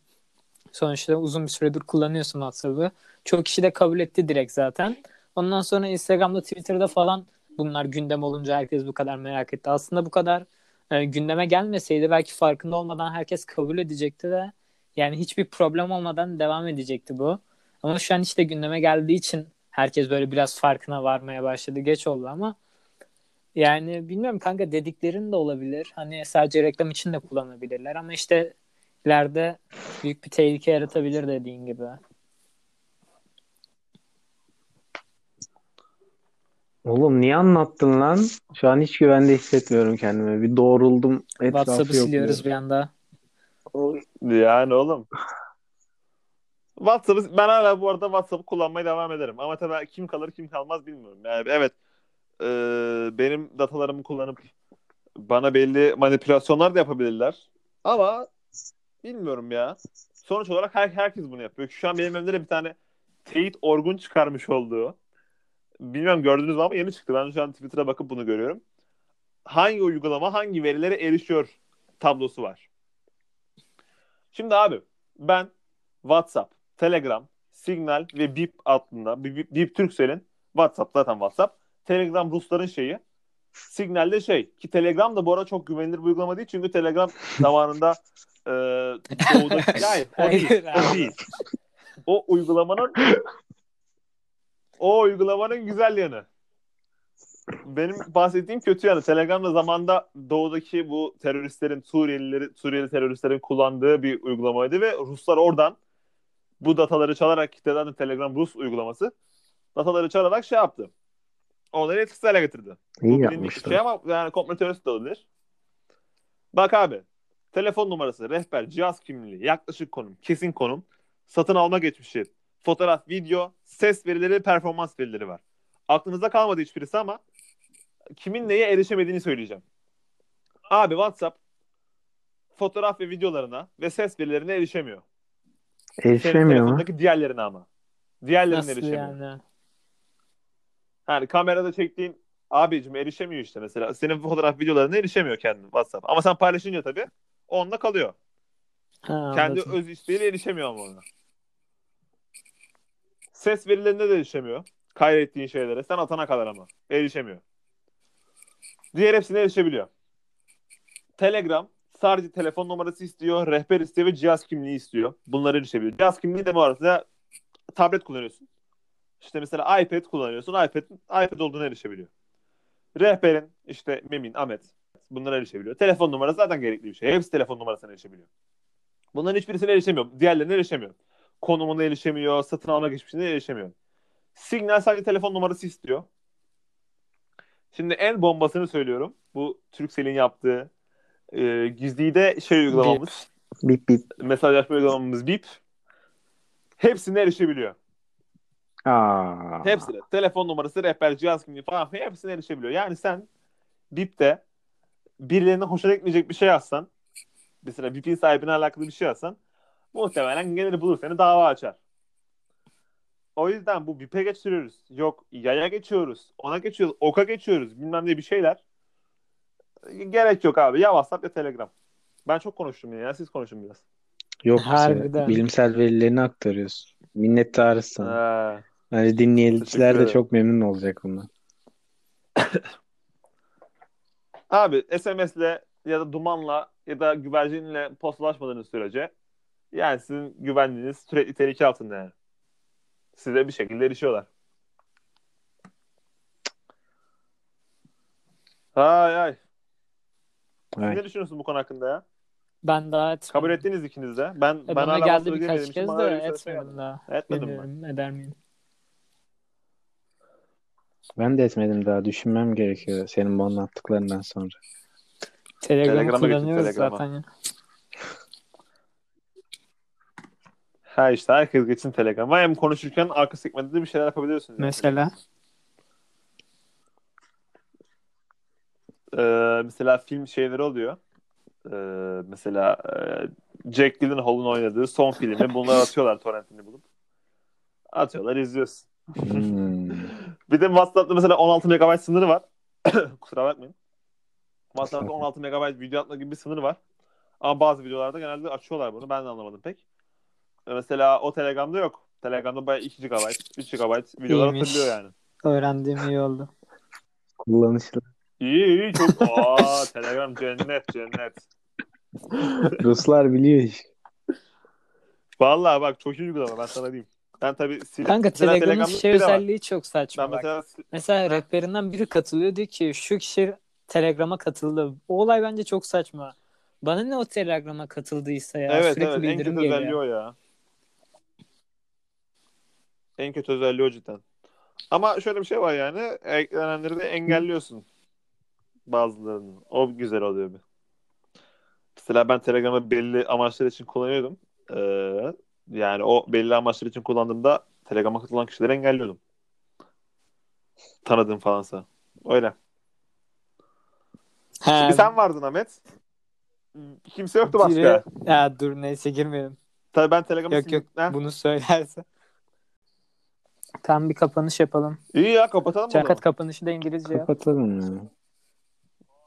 Sonuçta uzun bir süredir kullanıyorsun WhatsApp'ı. Çoğu kişi de kabul etti direkt zaten. Ondan sonra Instagram'da, Twitter'da falan bunlar gündem olunca herkes bu kadar merak etti. Aslında bu kadar e, gündeme gelmeseydi belki farkında olmadan herkes kabul edecekti de yani hiçbir problem olmadan devam edecekti bu. Ama şu an işte gündeme geldiği için herkes böyle biraz farkına varmaya başladı. Geç oldu ama yani bilmiyorum kanka dediklerin de olabilir. Hani sadece reklam için de kullanabilirler ama işte ileride büyük bir tehlike yaratabilir dediğin gibi. Oğlum niye anlattın lan? Şu an hiç güvende hissetmiyorum kendimi. Bir doğruldum. WhatsApp'ı siliyoruz bir anda. Yani oğlum. WhatsApp'ı ben hala bu arada WhatsApp'ı kullanmaya devam ederim. Ama tabii kim kalır kim kalmaz bilmiyorum. Yani evet e, benim datalarımı kullanıp bana belli manipülasyonlar da yapabilirler. Ama bilmiyorum ya. Sonuç olarak her, herkes bunu yapıyor. Şu an benim elimde de bir tane Teyit Orgun çıkarmış olduğu. Bilmiyorum gördünüz mü ama yeni çıktı. Ben şu an Twitter'a bakıp bunu görüyorum. Hangi uygulama hangi verilere erişiyor tablosu var. Şimdi abi ben WhatsApp, Telegram, Signal ve Bip adında Bip, Bip Turkcell'in WhatsApp zaten WhatsApp. Telegram Rusların şeyi. Signal'de şey ki Telegram da bu arada çok güvenilir bir uygulama değil çünkü Telegram zamanında e, doğudaki hayır, o değil, o değil. O uygulamanın o uygulamanın güzel yanı. Benim bahsettiğim kötü yanı. Telegram'da zamanda doğudaki bu teröristlerin, Suriyelileri, Suriyeli teröristlerin kullandığı bir uygulamaydı ve Ruslar oradan bu dataları çalarak kitleden Telegram Rus uygulaması dataları çalarak şey yaptı. Onları etkisiz hale getirdi. Bu İyi bilindik bir yapmışlar. şey ama yani komplo teorisi de olabilir. Bak abi. Telefon numarası, rehber, cihaz kimliği, yaklaşık konum, kesin konum, satın alma geçmişi, fotoğraf, video, ses verileri, performans verileri var. Aklınızda kalmadı hiçbirisi ama kimin neye erişemediğini söyleyeceğim. Abi WhatsApp fotoğraf ve videolarına ve ses verilerine erişemiyor. Erişemiyor mu? diğerlerine ama. Diğerlerine Nasıl erişemiyor. yani? Yani kamerada çektiğin abicim erişemiyor işte mesela. Senin fotoğraf videolarına erişemiyor kendin WhatsApp. Ama sen paylaşınca tabii onunla kalıyor. Ha, Kendi anladım. öz isteğiyle erişemiyor ama ona. Ses verilerine de erişemiyor. Kaydettiğin şeylere. Sen atana kadar ama. Erişemiyor. Diğer hepsine erişebiliyor. Telegram sadece telefon numarası istiyor, rehber istiyor ve cihaz kimliği istiyor. Bunları erişebiliyor. Cihaz kimliği de bu arada tablet kullanıyorsun. İşte mesela iPad kullanıyorsun. iPad, iPad olduğuna erişebiliyor. Rehberin işte Memin, Ahmet bunlara erişebiliyor. Telefon numarası zaten gerekli bir şey. Hepsi telefon numarasına erişebiliyor. Bunların hiçbirisine erişemiyor. Diğerlerine erişemiyor. Konumuna erişemiyor, satın alma geçmişine erişemiyor. Signal sadece telefon numarası istiyor. Şimdi en bombasını söylüyorum. Bu Turkcell'in yaptığı e, gizli de şey uygulamamız, Bip bip. mesajlaşma uygulamamız Bip. Hepsine erişebiliyor. Aa. Hepsine. Telefon numarası, rehber, cihaz kimliği falan hepsine erişebiliyor. Yani sen Bip'te birilerine hoşuna gitmeyecek bir şey yazsan, mesela Bip'in sahibine alakalı bir şey yazsan, muhtemelen gelir bulur seni dava açar. O yüzden bu Bip'e geçiriyoruz. Yok yaya geçiyoruz. Ona geçiyoruz. Oka geçiyoruz. Bilmem ne bir şeyler. Gerek yok abi. Ya WhatsApp ya Telegram. Ben çok konuştum ya. Siz konuşun biraz. Yok. Harbiden. Bilimsel verilerini aktarıyoruz. Minnettarız sana. Ha. Bence dinleyiciler de çok memnun olacak bundan. Abi SMS'le ya da dumanla ya da güvercinle postalaşmadığınız sürece yani sizin güvenliğiniz sürekli tehlike altında yani. Size bir şekilde erişiyorlar. Ay ay. Evet. ne düşünüyorsun bu konu hakkında ya? Ben daha etmedim. Kabul ettiniz ikiniz de. Ben E, ben bana hala geldi birkaç kez de etmedim daha. Etmedin mi? Bilmiyorum eder miyim? Ben de etmedim daha. Düşünmem gerekiyor senin bu anlattıklarından sonra. Telegram'ı Telegram'a kullanıyoruz Telegram'a. zaten ya. Ha işte herkes geçsin Telegram'a. Hem konuşurken arka sekmede de bir şeyler yapabiliyorsunuz. Mesela. Ee, mesela film şeyleri oluyor. Ee, mesela e, Jack Gyllenhaal'ın oynadığı son filmi bunları atıyorlar torrentini bulup. Atıyorlar izliyorsun. Hmm. Bir de WhatsApp'ta mesela 16 MB sınırı var. Kusura bakmayın. WhatsApp'ta 16 MB video atma gibi bir sınırı var. Ama bazı videolarda genelde açıyorlar bunu. Ben de anlamadım pek. Mesela o Telegram'da yok. Telegram'da bayağı 2 GB, 3 GB videolar İyiymiş. atabiliyor yani. Öğrendiğim iyi oldu. Kullanışlı. İyi iyi çok. Aa Telegram cennet cennet. Ruslar biliyor iş. Vallahi bak çok iyi uygulama ben sana diyeyim. Ben tabii sil- Kanka mesela Telegram'ın Telegram'da şey bir de var. özelliği çok saçma Ben bak. mesela Mesela rehberinden biri katılıyor diyor ki şu kişi Telegram'a katıldı. O olay bence çok saçma. Bana ne o Telegram'a katıldıysa ya. evet Sürekli evet en bildirim kötü geliyor. özelliği o ya. En kötü özelliği o cidden. Ama şöyle bir şey var yani. Eklenenleri de engelliyorsun. Bazılarını. O güzel oluyor bir. Mesela ben Telegram'ı belli amaçlar için kullanıyordum. Ee, yani o belli amaçlar için kullandığımda Telegram'a katılan kişileri engelliyordum. Tanıdığım falansa. Öyle. He, Şimdi sen vardın Ahmet. Kimse yoktu başka. biri- Ya dur neyse girmeyelim. Tabii ben Telegram'ı Yok yok. Ha? bunu söylerse. Tam bir kapanış yapalım. İyi ya kapatalım bunu. Cakat kapanışı da İngilizce yap. Kapatalım ya.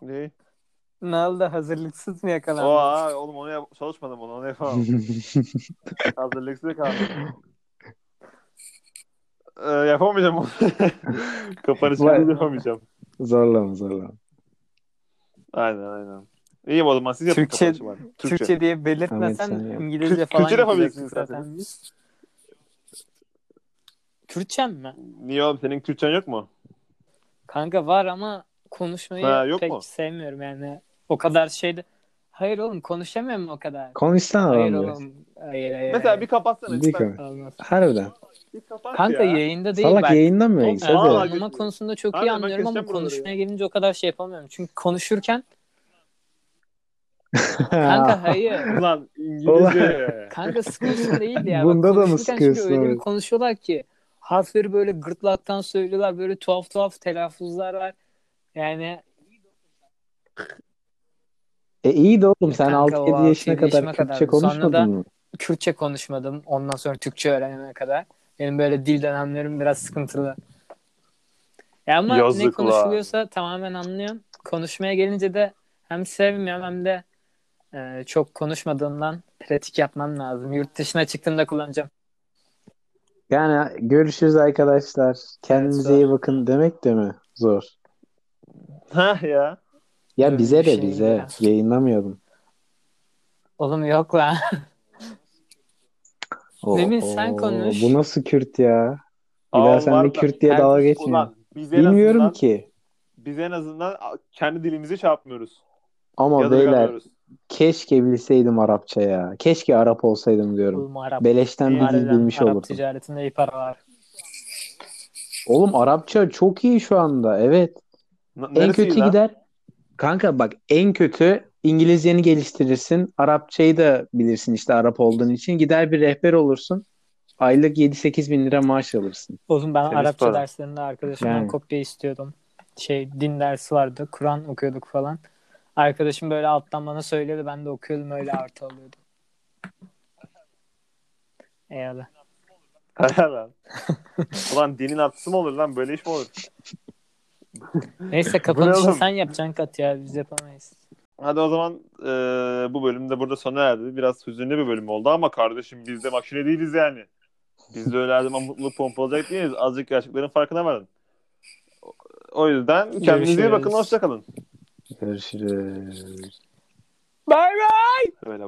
İyi. Ne oldu hazırlıksız mı yakalandın? Oha oğlum onu yap- çalışmadım onu onu yapamam. Hazırlıksız kaldım. Ee, yapamayacağım onu. Kapanışı Vay. yapamayacağım. zorlama zorlama. Aynen aynen. İyi o zaman siz yapın Türkçe- kapanışı bari. Türkçe, diye Ahmet belirtmesen sen yap. İngilizce falan Kürtçe de yapacaksın zaten. biz. Kürtçem mi? Niye oğlum senin Kürtçen yok mu? Kanka var ama konuşmayı Ha, yok pek mu? sevmiyorum yani. O kadar şeyde. Hayır oğlum konuşamıyorum o kadar. Konuşsana Hayır lan oğlum. Hayır hayır. Mesela hayır. bir kapatsana. Bir kapat. Harbiden. Bir kapat Kanka ya. yayında değil Salak bak. yayında mı? Oğlum, vallahi- Anlama konusunda çok iyi Aynen, ben anlıyorum ama konuşmaya ya. gelince o kadar şey yapamıyorum. Çünkü konuşurken kanka hayır. Ulan İngilizce. Kanka sıkıntı değil ya. Bunda Bak, da mı sıkıyorsun Öyle bir konuşuyorlar ki harfleri böyle gırtlaktan söylüyorlar. Böyle tuhaf tuhaf telaffuzlar var. Yani E iyi de oğlum sen Kanka, 6-7 o yaşına 6-7 kadar Kürtçe kadar. Sonra konuşmadın da- mı? Kürtçe konuşmadım. Ondan sonra Türkçe öğrenene kadar. Benim böyle dil dönemlerim biraz sıkıntılı. Ya ama Yazık ne konuşuluyorsa tamamen anlıyorum. Konuşmaya gelince de hem sevmiyorum hem de e, çok konuşmadığımdan pratik yapmam lazım. Yurt dışına çıktığımda kullanacağım. Yani görüşürüz arkadaşlar. Kendinize Evet, iyi bakın demek de mi? Zor. ha ya. Ya Öyle bize de şey bize. ya. Yayınlamayalım. Oğlum yok lan. Oo, Demin sen konuş. Bu nasıl Kürt ya? Bir Aa, daha sen de Kürt diye dalga en Bilmiyorum azından, ki. Biz en azından kendi dilimizi şey yapmıyoruz. Ama beyler. Keşke bilseydim Arapça ya. Keşke Arap olsaydım diyorum. Arap. Beleşten bir dil bilmiş Arap olurdum. ticaretinde iyi para var. Oğlum Arapça çok iyi şu anda. Evet. N- En neresi kötü lan? gider. Kanka bak en kötü İngilizceni geliştirirsin. Arapçayı da bilirsin işte Arap olduğun için. Gider bir rehber olursun. Aylık 7-8 bin lira maaş alırsın. Oğlum ben Temiz Arapça para. derslerinde arkadaşımdan Yani. kopya istiyordum. Şey din dersi vardı. Kur'an okuyorduk falan. Arkadaşım böyle alttan bana söylüyordu. Ben de okuyordum öyle artı alıyordum. Eyvallah. lan. Ulan dinin artısı mı olur lan? Böyle iş mi olur? Neyse kapanışı sen yapacaksın Kat ya biz yapamayız. Hadi o zaman e, bu bölüm de burada sona erdi. Biraz hüzünlü bir bölüm oldu ama kardeşim biz de makine değiliz yani. Biz de öyle her zaman mutluluk pompalayacak değiliz. Azıcık gerçeklerin farkına varın. O- yüzden kendinize iyi bakın. Görüşürüz. Hoşçakalın. Görüşürüz. Bay bay. Öyle